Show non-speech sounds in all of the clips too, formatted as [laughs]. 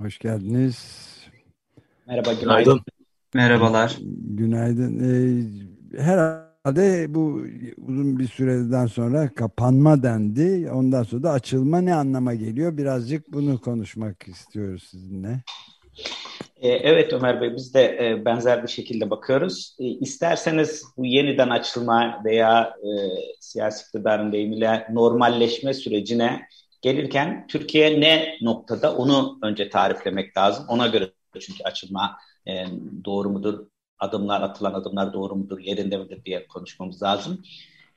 hoş geldiniz. Merhaba, günaydın. Merhabalar. Günaydın. Ee, herhalde bu uzun bir süreden sonra kapanma dendi. Ondan sonra da açılma ne anlama geliyor? Birazcık bunu konuşmak istiyoruz sizinle. Ee, evet Ömer Bey, biz de e, benzer bir şekilde bakıyoruz. E, isterseniz bu yeniden açılma veya e, siyasi iktidarın deyimiyle normalleşme sürecine gelirken Türkiye ne noktada onu önce tariflemek lazım. Ona göre çünkü açılma e, doğru mudur, adımlar atılan adımlar doğru mudur, yerinde midir diye konuşmamız lazım.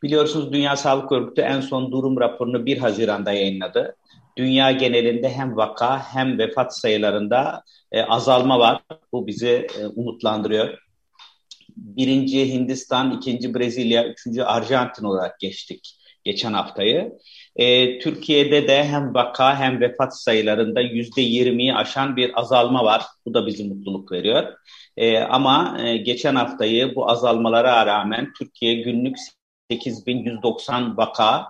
Biliyorsunuz Dünya Sağlık Örgütü en son durum raporunu 1 Haziran'da yayınladı. Dünya genelinde hem vaka hem vefat sayılarında e, azalma var. Bu bizi e, umutlandırıyor. Birinci Hindistan, ikinci Brezilya, üçüncü Arjantin olarak geçtik geçen haftayı. E, Türkiye'de de hem vaka hem vefat sayılarında yüzde yirmiyi aşan bir azalma var. Bu da bizi mutluluk veriyor. E, ama e, geçen haftayı bu azalmalara rağmen Türkiye günlük 8190 vaka,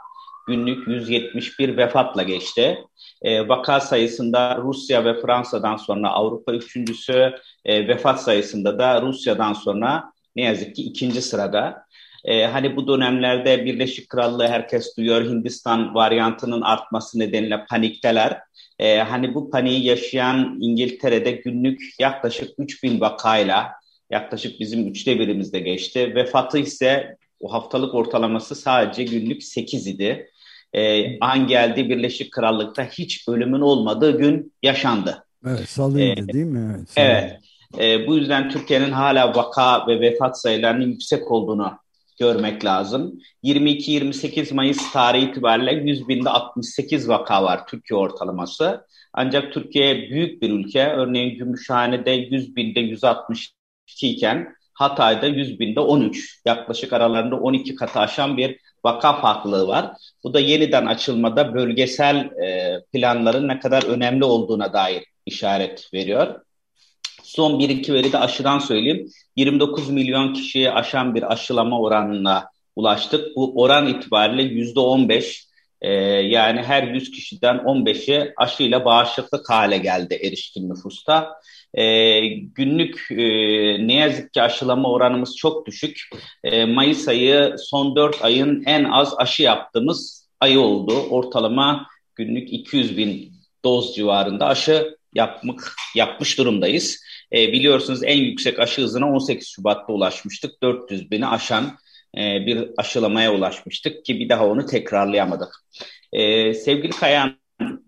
günlük 171 vefatla geçti. E, vaka sayısında Rusya ve Fransa'dan sonra Avrupa üçüncüsü, e, vefat sayısında da Rusya'dan sonra ne yazık ki ikinci sırada. E, hani bu dönemlerde Birleşik Krallığı herkes duyuyor Hindistan varyantının artması nedeniyle panikteler. E, hani bu paniği yaşayan İngiltere'de günlük yaklaşık 3000 vakayla yaklaşık bizim üçte birimizde geçti. Vefatı ise o haftalık ortalaması sadece günlük 8 idi. E, an geldi Birleşik Krallık'ta hiç ölümün olmadığı gün yaşandı. Evet salıydı ee, değil mi? Evet. evet. E, bu yüzden Türkiye'nin hala vaka ve vefat sayılarının yüksek olduğunu görmek lazım. 22-28 Mayıs tarihi itibariyle 100 binde 68 vaka var Türkiye ortalaması. Ancak Türkiye büyük bir ülke. Örneğin Gümüşhane'de 100 binde 162 iken Hatay'da 100 binde 13. Yaklaşık aralarında 12 katı aşan bir vaka farklılığı var. Bu da yeniden açılmada bölgesel e, planların ne kadar önemli olduğuna dair işaret veriyor. Son bir iki veri de aşıdan söyleyeyim. 29 milyon kişiye aşan bir aşılama oranına ulaştık. Bu oran itibariyle yüzde 15 e, yani her 100 kişiden 15'i aşıyla bağışıklık hale geldi erişkin nüfusta. E, günlük e, ne yazık ki aşılama oranımız çok düşük. E, Mayıs ayı son 4 ayın en az aşı yaptığımız ayı oldu. Ortalama günlük 200 bin doz civarında aşı yapmak yapmış durumdayız. E, biliyorsunuz en yüksek aşı hızına 18 Şubat'ta ulaşmıştık. 400 bini aşan e, bir aşılamaya ulaşmıştık ki bir daha onu tekrarlayamadık. E, sevgili Kayan,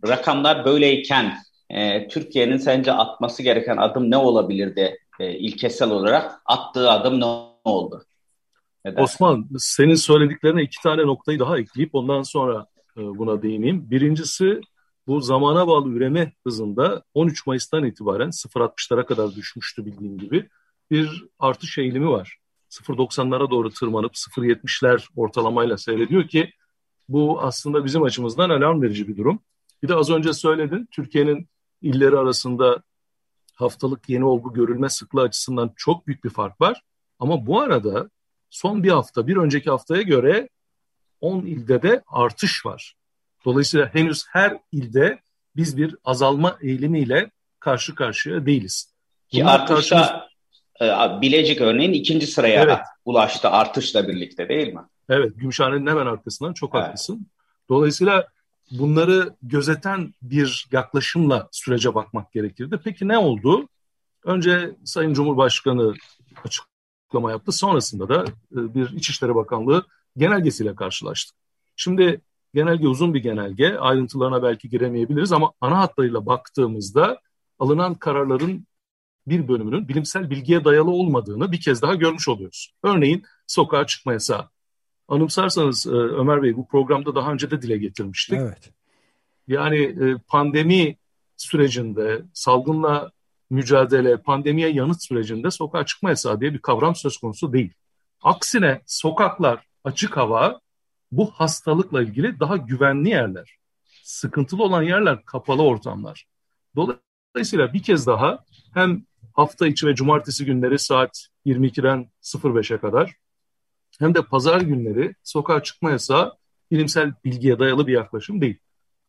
rakamlar böyleyken e, Türkiye'nin sence atması gereken adım ne olabilirdi e, ilkesel olarak? Attığı adım ne oldu? Neden? Osman, senin söylediklerine iki tane noktayı daha ekleyip ondan sonra e, buna değineyim. Birincisi bu zamana bağlı üreme hızında 13 Mayıs'tan itibaren 0.60'lara kadar düşmüştü bildiğin gibi bir artış eğilimi var. 0.90'lara doğru tırmanıp 0.70'ler ortalamayla seyrediyor ki bu aslında bizim açımızdan alarm verici bir durum. Bir de az önce söyledin Türkiye'nin illeri arasında haftalık yeni olgu görülme sıklığı açısından çok büyük bir fark var. Ama bu arada son bir hafta bir önceki haftaya göre 10 ilde de artış var. Dolayısıyla henüz her ilde biz bir azalma eğilimiyle karşı karşıya değiliz. Ki artışa karşımız... Bilecik örneğin ikinci sıraya evet. ulaştı artışla birlikte değil mi? Evet, Gümüşhane'nin hemen arkasından çok evet. haklısın. Dolayısıyla bunları gözeten bir yaklaşımla sürece bakmak gerekirdi. Peki ne oldu? Önce Sayın Cumhurbaşkanı açıklama yaptı. Sonrasında da e, bir İçişleri Bakanlığı genelgesiyle karşılaştık. Şimdi Genelge uzun bir genelge. Ayrıntılarına belki giremeyebiliriz ama ana hatlarıyla baktığımızda alınan kararların bir bölümünün bilimsel bilgiye dayalı olmadığını bir kez daha görmüş oluyoruz. Örneğin sokağa çıkma yasağı. Anımsarsanız e, Ömer Bey bu programda daha önce de dile getirmiştik. Evet. Yani e, pandemi sürecinde salgınla mücadele, pandemiye yanıt sürecinde sokağa çıkma yasağı diye bir kavram söz konusu değil. Aksine sokaklar, açık hava bu hastalıkla ilgili daha güvenli yerler. Sıkıntılı olan yerler kapalı ortamlar. Dolayısıyla bir kez daha hem hafta içi ve cumartesi günleri saat 22'den 05'e kadar hem de pazar günleri sokağa çıkma yasağı bilimsel bilgiye dayalı bir yaklaşım değil.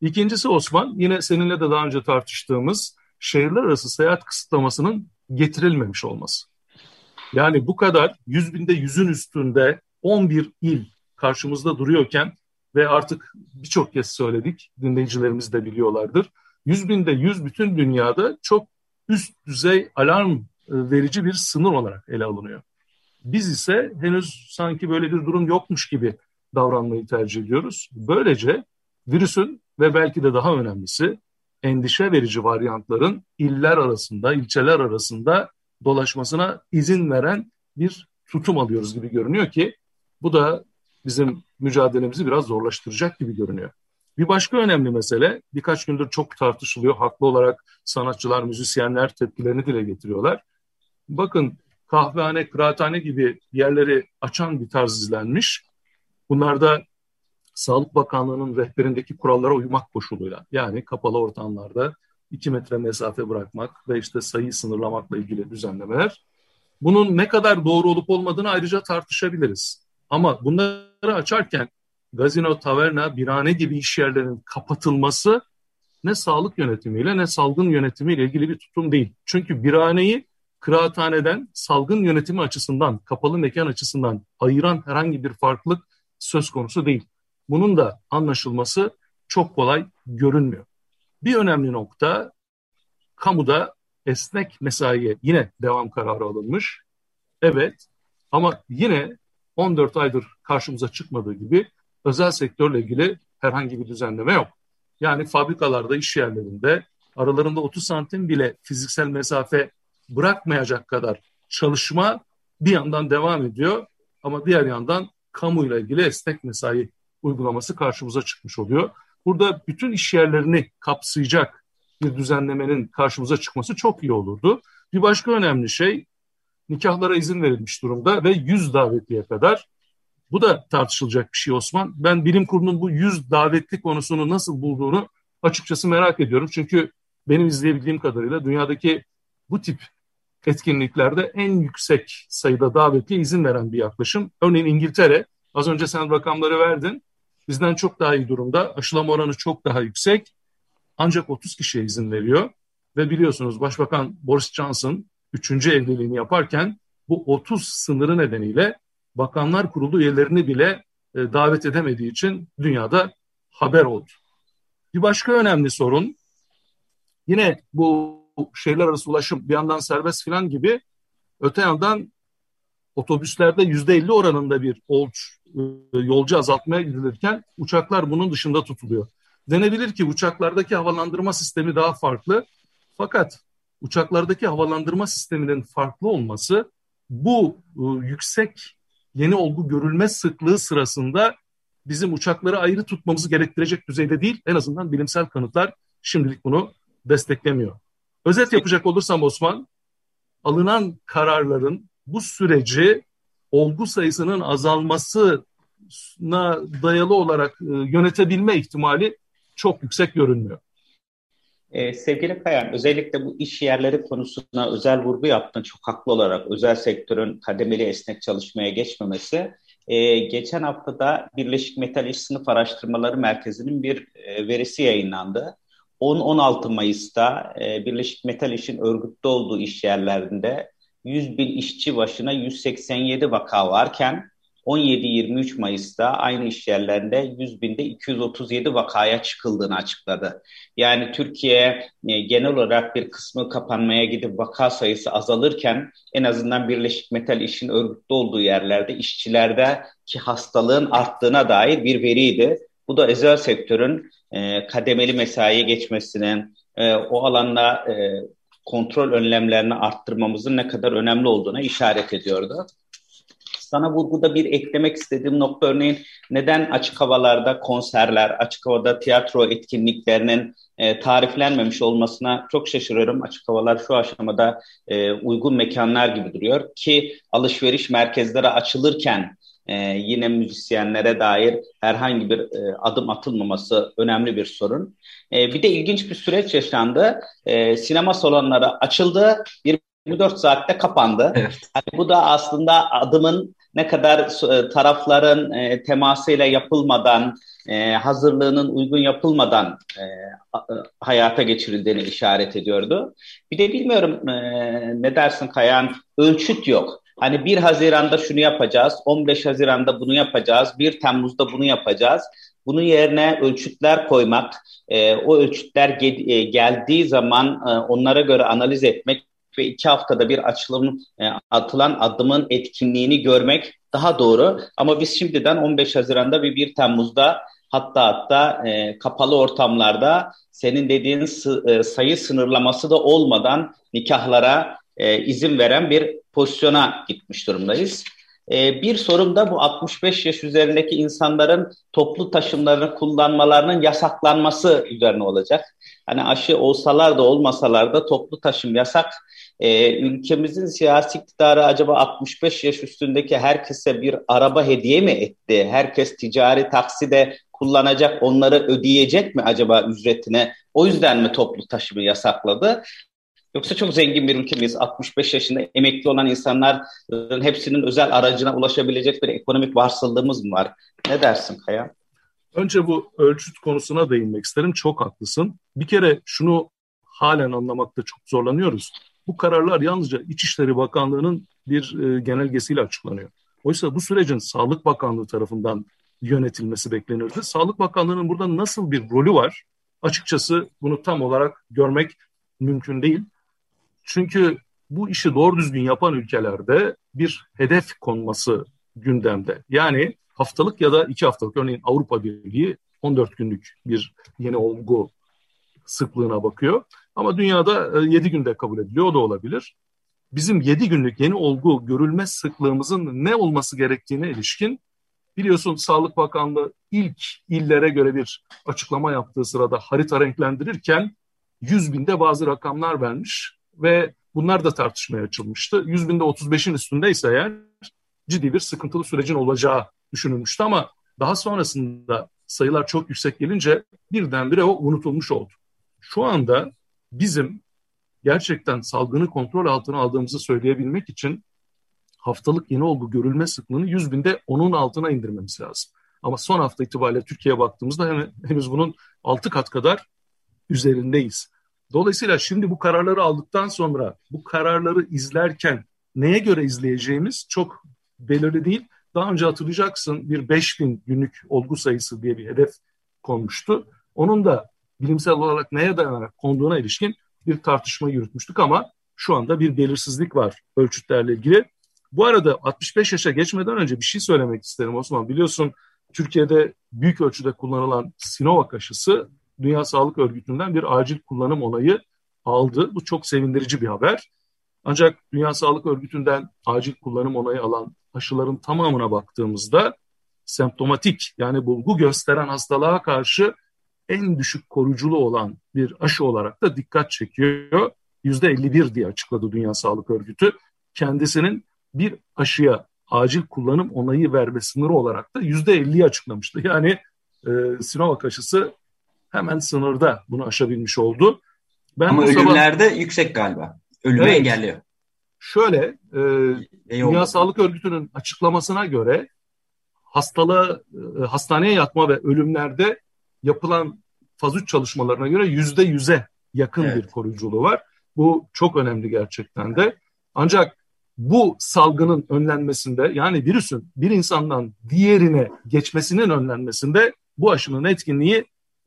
İkincisi Osman, yine seninle de daha önce tartıştığımız şehirler arası seyahat kısıtlamasının getirilmemiş olması. Yani bu kadar 100 binde yüzün üstünde 11 il karşımızda duruyorken ve artık birçok kez söyledik, dinleyicilerimiz de biliyorlardır. 100 binde 100 bütün dünyada çok üst düzey alarm e, verici bir sınır olarak ele alınıyor. Biz ise henüz sanki böyle bir durum yokmuş gibi davranmayı tercih ediyoruz. Böylece virüsün ve belki de daha önemlisi endişe verici varyantların iller arasında, ilçeler arasında dolaşmasına izin veren bir tutum alıyoruz gibi görünüyor ki bu da bizim mücadelemizi biraz zorlaştıracak gibi görünüyor. Bir başka önemli mesele birkaç gündür çok tartışılıyor. Haklı olarak sanatçılar, müzisyenler tepkilerini dile getiriyorlar. Bakın kahvehane, kıraathane gibi yerleri açan bir tarz izlenmiş. Bunlarda Sağlık Bakanlığı'nın rehberindeki kurallara uymak koşuluyla yani kapalı ortamlarda iki metre mesafe bırakmak ve işte sayıyı sınırlamakla ilgili düzenlemeler. Bunun ne kadar doğru olup olmadığını ayrıca tartışabiliriz. Ama bunları açarken gazino, taverna, birane gibi iş yerlerinin kapatılması ne sağlık yönetimiyle ne salgın yönetimiyle ilgili bir tutum değil. Çünkü biraneyi kıraathaneden salgın yönetimi açısından, kapalı mekan açısından ayıran herhangi bir farklılık söz konusu değil. Bunun da anlaşılması çok kolay görünmüyor. Bir önemli nokta kamuda esnek mesaiye yine devam kararı alınmış. Evet ama yine 14 aydır karşımıza çıkmadığı gibi özel sektörle ilgili herhangi bir düzenleme yok. Yani fabrikalarda, iş yerlerinde aralarında 30 santim bile fiziksel mesafe bırakmayacak kadar çalışma bir yandan devam ediyor ama diğer yandan kamuyla ilgili esnek mesai uygulaması karşımıza çıkmış oluyor. Burada bütün iş yerlerini kapsayacak bir düzenlemenin karşımıza çıkması çok iyi olurdu. Bir başka önemli şey nikahlara izin verilmiş durumda ve 100 davetliye kadar. Bu da tartışılacak bir şey Osman. Ben bilim kurulunun bu 100 davetli konusunu nasıl bulduğunu açıkçası merak ediyorum. Çünkü benim izleyebildiğim kadarıyla dünyadaki bu tip etkinliklerde en yüksek sayıda davetli izin veren bir yaklaşım. Örneğin İngiltere, az önce sen rakamları verdin bizden çok daha iyi durumda. Aşılama oranı çok daha yüksek. Ancak 30 kişiye izin veriyor. Ve biliyorsunuz Başbakan Boris Johnson 3. evliliğini yaparken bu 30 sınırı nedeniyle Bakanlar Kurulu üyelerini bile e, davet edemediği için dünyada haber oldu. Bir başka önemli sorun yine bu şehirler arası ulaşım bir yandan serbest filan gibi öte yandan otobüslerde yüzde elli oranında bir olç, e, yolcu azaltmaya gidilirken uçaklar bunun dışında tutuluyor. Denebilir ki uçaklardaki havalandırma sistemi daha farklı. Fakat uçaklardaki havalandırma sisteminin farklı olması bu e, yüksek yeni olgu görülme sıklığı sırasında bizim uçakları ayrı tutmamızı gerektirecek düzeyde değil. En azından bilimsel kanıtlar şimdilik bunu desteklemiyor. Özet yapacak olursam Osman, alınan kararların bu süreci olgu sayısının azalmasına dayalı olarak e, yönetebilme ihtimali çok yüksek görünmüyor. Ee, sevgili Kayan, özellikle bu iş yerleri konusuna özel vurgu yaptın çok haklı olarak. Özel sektörün kademeli esnek çalışmaya geçmemesi. Ee, geçen haftada Birleşik Metal İş Sınıf Araştırmaları Merkezi'nin bir e, verisi yayınlandı. 10-16 Mayıs'ta e, Birleşik Metal İş'in örgütte olduğu iş yerlerinde 100 bin işçi başına 187 vaka varken 17-23 Mayıs'ta aynı iş yerlerinde 100 binde 237 vakaya çıkıldığını açıkladı. Yani Türkiye e, genel olarak bir kısmı kapanmaya gidip vaka sayısı azalırken en azından Birleşik Metal işin örgütlü olduğu yerlerde işçilerde ki hastalığın arttığına dair bir veriydi. Bu da özel sektörün e, kademeli mesaiye geçmesinin, e, o alanda e, kontrol önlemlerini arttırmamızın ne kadar önemli olduğuna işaret ediyordu. Sana vurguda bir eklemek istediğim nokta örneğin neden açık havalarda konserler, açık havada tiyatro etkinliklerinin e, tariflenmemiş olmasına çok şaşırıyorum. Açık havalar şu aşamada e, uygun mekanlar gibi duruyor ki alışveriş merkezleri açılırken e, yine müzisyenlere dair herhangi bir e, adım atılmaması önemli bir sorun. E, bir de ilginç bir süreç yaşandı. E, sinema salonları açıldı, 24 saatte kapandı. Evet. Yani bu da aslında adımın ne kadar e, tarafların e, temasıyla yapılmadan, e, hazırlığının uygun yapılmadan hayata geçirildiğini işaret ediyordu. Bir de bilmiyorum ne dersin Kayan, ölçüt yok. Hani 1 Haziran'da şunu yapacağız, 15 Haziran'da bunu yapacağız, 1 Temmuz'da bunu yapacağız. Bunun yerine ölçütler koymak, o ölçütler ge- geldiği zaman onlara göre analiz etmek ve iki haftada bir açılım e, atılan adımın etkinliğini görmek daha doğru. Ama biz şimdiden 15 Haziran'da ve 1 Temmuz'da hatta hatta e, kapalı ortamlarda senin dediğin e, sayı sınırlaması da olmadan nikahlara e, izin veren bir pozisyona gitmiş durumdayız. E, bir sorum da bu 65 yaş üzerindeki insanların toplu taşımlarını kullanmalarının yasaklanması üzerine olacak. Hani aşı olsalar da olmasalar da toplu taşım yasak. E, ülkemizin siyasi iktidarı acaba 65 yaş üstündeki herkese bir araba hediye mi etti? Herkes ticari takside kullanacak, onları ödeyecek mi acaba ücretine? O yüzden mi toplu taşımı yasakladı? Yoksa çok zengin bir ülkeyiz. 65 yaşında emekli olan insanların hepsinin özel aracına ulaşabilecek bir ekonomik varsıldığımız mı var? Ne dersin Kaya? Önce bu ölçüt konusuna değinmek isterim. Çok haklısın. Bir kere şunu halen anlamakta çok zorlanıyoruz. Bu kararlar yalnızca İçişleri Bakanlığı'nın bir e, genelgesiyle açıklanıyor. Oysa bu sürecin Sağlık Bakanlığı tarafından yönetilmesi beklenirdi. Sağlık Bakanlığı'nın burada nasıl bir rolü var? Açıkçası bunu tam olarak görmek mümkün değil. Çünkü bu işi doğru düzgün yapan ülkelerde bir hedef konması gündemde. Yani haftalık ya da iki haftalık örneğin Avrupa Birliği 14 günlük bir yeni olgu sıklığına bakıyor. Ama dünyada 7 e, günde kabul ediliyor o da olabilir. Bizim 7 günlük yeni olgu görülme sıklığımızın ne olması gerektiğine ilişkin biliyorsun Sağlık Bakanlığı ilk illere göre bir açıklama yaptığı sırada harita renklendirirken 100 binde bazı rakamlar vermiş ve bunlar da tartışmaya açılmıştı. 100 binde 35'in üstündeyse eğer ciddi bir sıkıntılı sürecin olacağı düşünülmüştü ama daha sonrasında sayılar çok yüksek gelince birdenbire o unutulmuş oldu. Şu anda bizim gerçekten salgını kontrol altına aldığımızı söyleyebilmek için haftalık yeni olgu görülme sıklığını 100 binde onun altına indirmemiz lazım. Ama son hafta itibariyle Türkiye'ye baktığımızda henüz bunun 6 kat kadar üzerindeyiz. Dolayısıyla şimdi bu kararları aldıktan sonra bu kararları izlerken neye göre izleyeceğimiz çok belirli değil. Daha önce hatırlayacaksın bir 5000 günlük olgu sayısı diye bir hedef konmuştu. Onun da bilimsel olarak neye dayanarak konduğuna ilişkin bir tartışma yürütmüştük ama şu anda bir belirsizlik var ölçütlerle ilgili. Bu arada 65 yaşa geçmeden önce bir şey söylemek isterim Osman. Biliyorsun Türkiye'de büyük ölçüde kullanılan Sinovac aşısı Dünya Sağlık Örgütü'nden bir acil kullanım onayı aldı. Bu çok sevindirici bir haber. Ancak Dünya Sağlık Örgütü'nden acil kullanım onayı alan aşıların tamamına baktığımızda semptomatik yani bulgu gösteren hastalığa karşı en düşük koruculu olan bir aşı olarak da dikkat çekiyor. %51 diye açıkladı Dünya Sağlık Örgütü. Kendisinin bir aşıya acil kullanım onayı verme sınırı olarak da %50'yi açıklamıştı. Yani e, Sinovac aşısı hemen sınırda bunu aşabilmiş oldu. Ben Ama ölümlerde sabah... yüksek galiba. Ölümü evet, engelliyor. Şöyle, e, Dünya Sağlık Örgütü'nün açıklamasına göre hastalığa, e, hastaneye yatma ve ölümlerde yapılan faz 3 çalışmalarına göre yüzde yüze yakın evet. bir koruyuculuğu var. Bu çok önemli gerçekten de. Ancak bu salgının önlenmesinde yani virüsün bir insandan diğerine geçmesinin önlenmesinde bu aşının etkinliği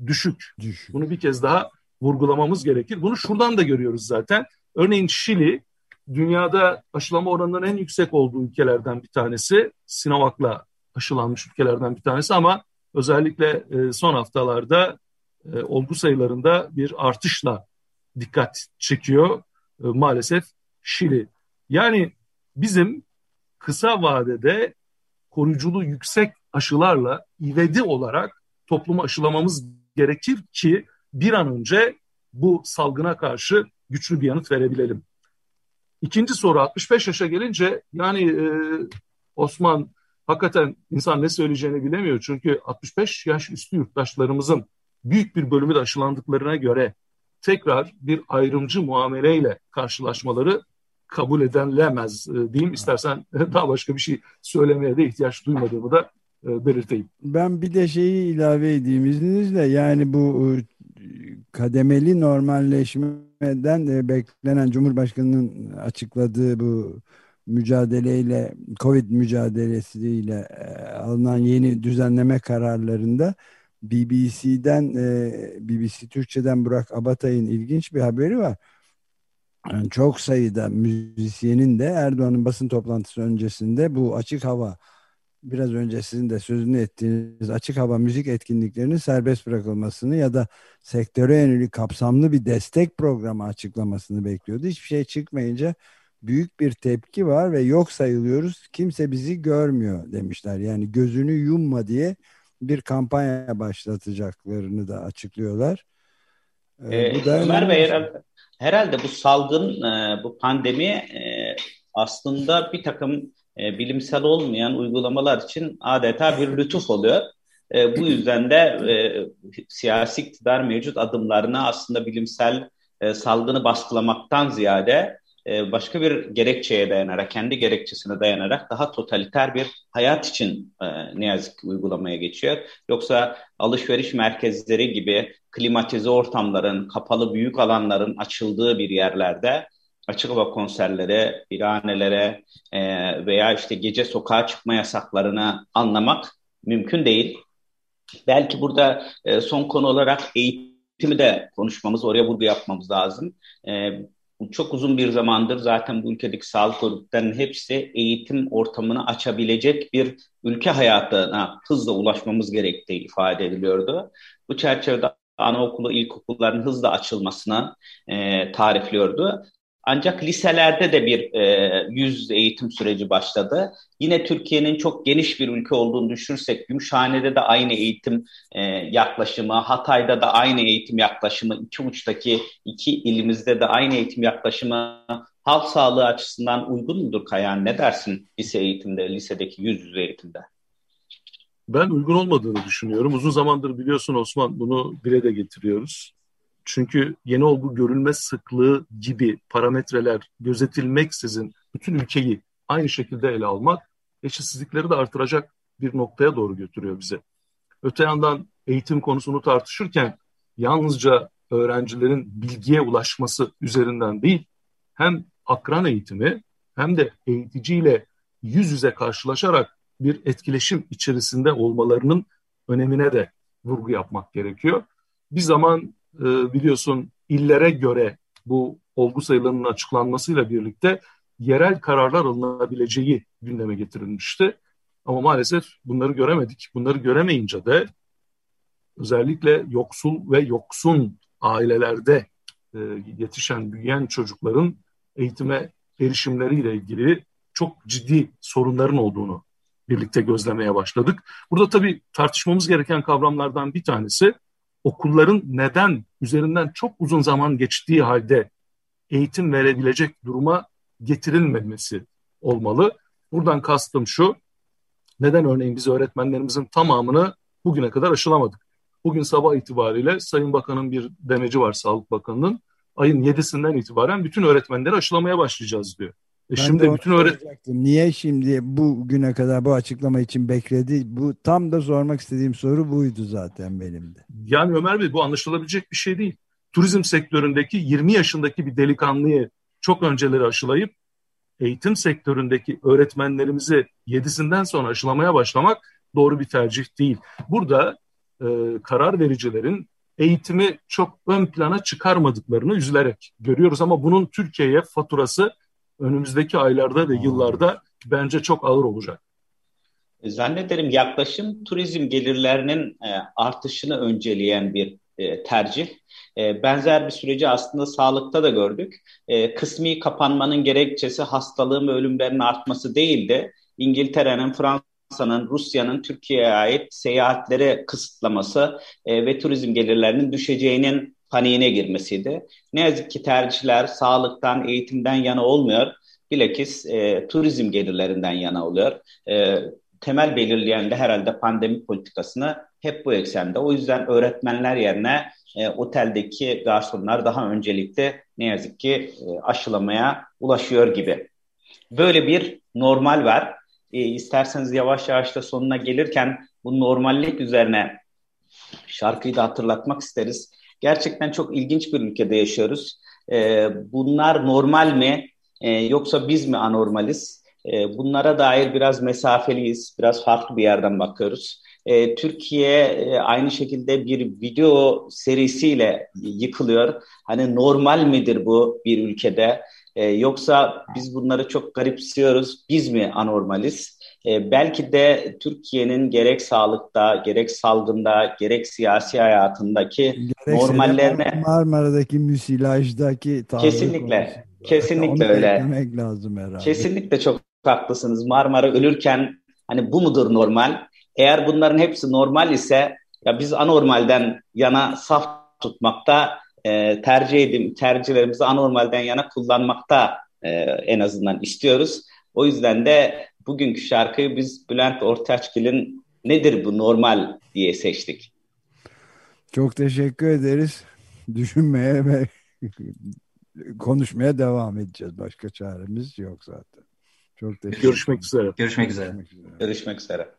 düşük. düşük. Bunu bir kez daha vurgulamamız gerekir. Bunu şuradan da görüyoruz zaten. Örneğin Şili dünyada aşılama oranının en yüksek olduğu ülkelerden bir tanesi. Sinovac'la aşılanmış ülkelerden bir tanesi ama özellikle e, son haftalarda e, olgu sayılarında bir artışla dikkat çekiyor e, maalesef Şili. Yani bizim kısa vadede koruyuculuğu yüksek aşılarla ivedi olarak toplumu aşılamamız gerekir ki bir an önce bu salgına karşı güçlü bir yanıt verebilelim. İkinci soru 65 yaşa gelince yani e, Osman hakikaten insan ne söyleyeceğini bilemiyor. Çünkü 65 yaş üstü yurttaşlarımızın büyük bir bölümü de aşılandıklarına göre tekrar bir ayrımcı muameleyle karşılaşmaları kabul edilemez e, diyeyim. İstersen [laughs] daha başka bir şey söylemeye de ihtiyaç duymadığımı da e, belirteyim. Ben bir de şeyi ilave edeyim izninizle. Yani bu e, kademeli normalleşmeden beklenen Cumhurbaşkanı'nın açıkladığı bu mücadeleyle Covid mücadelesiyle e, alınan yeni düzenleme kararlarında BBC'den BBC Türkçe'den Burak Abatay'ın ilginç bir haberi var. Yani çok sayıda müzisyenin de Erdoğan'ın basın toplantısı öncesinde bu açık hava biraz önce sizin de sözünü ettiğiniz açık hava müzik etkinliklerinin serbest bırakılmasını ya da sektöre yönelik kapsamlı bir destek programı açıklamasını bekliyordu. Hiçbir şey çıkmayınca büyük bir tepki var ve yok sayılıyoruz. Kimse bizi görmüyor demişler. Yani gözünü yumma diye bir kampanya başlatacaklarını da açıklıyorlar. Ee, bu da Ömer Bey herhalde, herhalde bu salgın, e, bu pandemi e, aslında bir takım e, bilimsel olmayan uygulamalar için adeta bir lütuf oluyor. Bu yüzden de e, siyasi iktidar mevcut adımlarına aslında bilimsel e, salgını baskılamaktan ziyade başka bir gerekçeye dayanarak, kendi gerekçesine dayanarak daha totaliter bir hayat için e, ne yazık ki uygulamaya geçiyor. Yoksa alışveriş merkezleri gibi klimatize ortamların, kapalı büyük alanların açıldığı bir yerlerde açık hava konserlere, birhanelere e, veya işte gece sokağa çıkma yasaklarını anlamak mümkün değil. Belki burada e, son konu olarak eğitimi de konuşmamız, oraya vurgu yapmamız lazım. E, çok uzun bir zamandır zaten bu ülkedeki sağlık örgütlerinin hepsi eğitim ortamını açabilecek bir ülke hayatına hızla ulaşmamız gerektiği ifade ediliyordu. Bu çerçevede anaokulu, ilkokulların hızla açılmasına e, tarifliyordu. Ancak liselerde de bir e, yüz eğitim süreci başladı. Yine Türkiye'nin çok geniş bir ülke olduğunu düşünürsek Gümüşhane'de de aynı eğitim e, yaklaşımı, Hatay'da da aynı eğitim yaklaşımı, iki uçtaki iki ilimizde de aynı eğitim yaklaşımı halk sağlığı açısından uygun mudur Kayan? Ne dersin lise eğitimde, lisedeki yüz yüze eğitimde? Ben uygun olmadığını düşünüyorum. Uzun zamandır biliyorsun Osman bunu dile de getiriyoruz. Çünkü yeni olgu görülme sıklığı gibi parametreler gözetilmeksizin bütün ülkeyi aynı şekilde ele almak eşitsizlikleri de artıracak bir noktaya doğru götürüyor bize. Öte yandan eğitim konusunu tartışırken yalnızca öğrencilerin bilgiye ulaşması üzerinden değil, hem akran eğitimi hem de eğiticiyle yüz yüze karşılaşarak bir etkileşim içerisinde olmalarının önemine de vurgu yapmak gerekiyor. Bir zaman e, biliyorsun illere göre bu olgu sayılarının açıklanmasıyla birlikte yerel kararlar alınabileceği gündeme getirilmişti. Ama maalesef bunları göremedik. Bunları göremeyince de özellikle yoksul ve yoksun ailelerde e, yetişen, büyüyen çocukların eğitime erişimleriyle ilgili çok ciddi sorunların olduğunu birlikte gözlemeye başladık. Burada tabii tartışmamız gereken kavramlardan bir tanesi okulların neden üzerinden çok uzun zaman geçtiği halde eğitim verebilecek duruma getirilmemesi olmalı. Buradan kastım şu, neden örneğin biz öğretmenlerimizin tamamını bugüne kadar aşılamadık? Bugün sabah itibariyle Sayın Bakan'ın bir demeci var Sağlık Bakanı'nın. Ayın 7'sinden itibaren bütün öğretmenleri aşılamaya başlayacağız diyor. E şimdi bütün öğret Niye şimdi bu güne kadar bu açıklama için bekledi? Bu tam da sormak istediğim soru buydu zaten benim de. Yani Ömer Bey bu anlaşılabilecek bir şey değil. Turizm sektöründeki 20 yaşındaki bir delikanlıyı çok önceleri aşılayıp eğitim sektöründeki öğretmenlerimizi yedisinden sonra aşılamaya başlamak doğru bir tercih değil. Burada e, karar vericilerin eğitimi çok ön plana çıkarmadıklarını üzülerek görüyoruz ama bunun Türkiye'ye faturası önümüzdeki aylarda ve yıllarda bence çok ağır olacak. Zannederim yaklaşım turizm gelirlerinin e, artışını önceleyen bir e, tercih. E, benzer bir süreci aslında sağlıkta da gördük. E, kısmi kapanmanın gerekçesi hastalığın ve ölümlerin artması değildi. İngiltere'nin, Fransa'nın, Rusya'nın Türkiye'ye ait seyahatleri kısıtlaması e, ve turizm gelirlerinin düşeceğinin paniğine girmesiydi. Ne yazık ki tercihler sağlıktan, eğitimden yana olmuyor. Bilakis e, turizm gelirlerinden yana oluyor. E, temel belirleyen de herhalde pandemi politikasını hep bu eksende. O yüzden öğretmenler yerine e, oteldeki garsonlar daha öncelikle ne yazık ki e, aşılamaya ulaşıyor gibi. Böyle bir normal var. E, isterseniz yavaş yavaş da sonuna gelirken bu normallik üzerine şarkıyı da hatırlatmak isteriz. Gerçekten çok ilginç bir ülkede yaşıyoruz. E, bunlar normal mi e, yoksa biz mi anormaliz? E, bunlara dair biraz mesafeliyiz, biraz farklı bir yerden bakıyoruz. E, Türkiye e, aynı şekilde bir video serisiyle yıkılıyor. Hani normal midir bu bir ülkede? E, yoksa biz bunları çok garipsiyoruz, biz mi anormaliz? E, belki de Türkiye'nin gerek sağlıkta, gerek salgında, gerek siyasi hayatındaki Gerekse normallerine... Marmara'daki müsilajdaki... Kesinlikle, kesinlikle öyle. lazım herhalde. Kesinlikle çok haklısınız. Marmara ölürken hani bu mudur normal? Eğer bunların hepsi normal ise ya biz anormalden yana saf tutmakta e, tercih edim tercihlerimizi anormalden yana kullanmakta e, en azından istiyoruz. O yüzden de bugünkü şarkıyı biz Bülent Ortaçgil'in nedir bu normal diye seçtik. Çok teşekkür ederiz. Düşünmeye ve konuşmaya devam edeceğiz. Başka çaremiz yok zaten. Çok teşekkür Görüşmek üzere. Görüşmek üzere. Görüşmek üzere. Görüşmek üzere.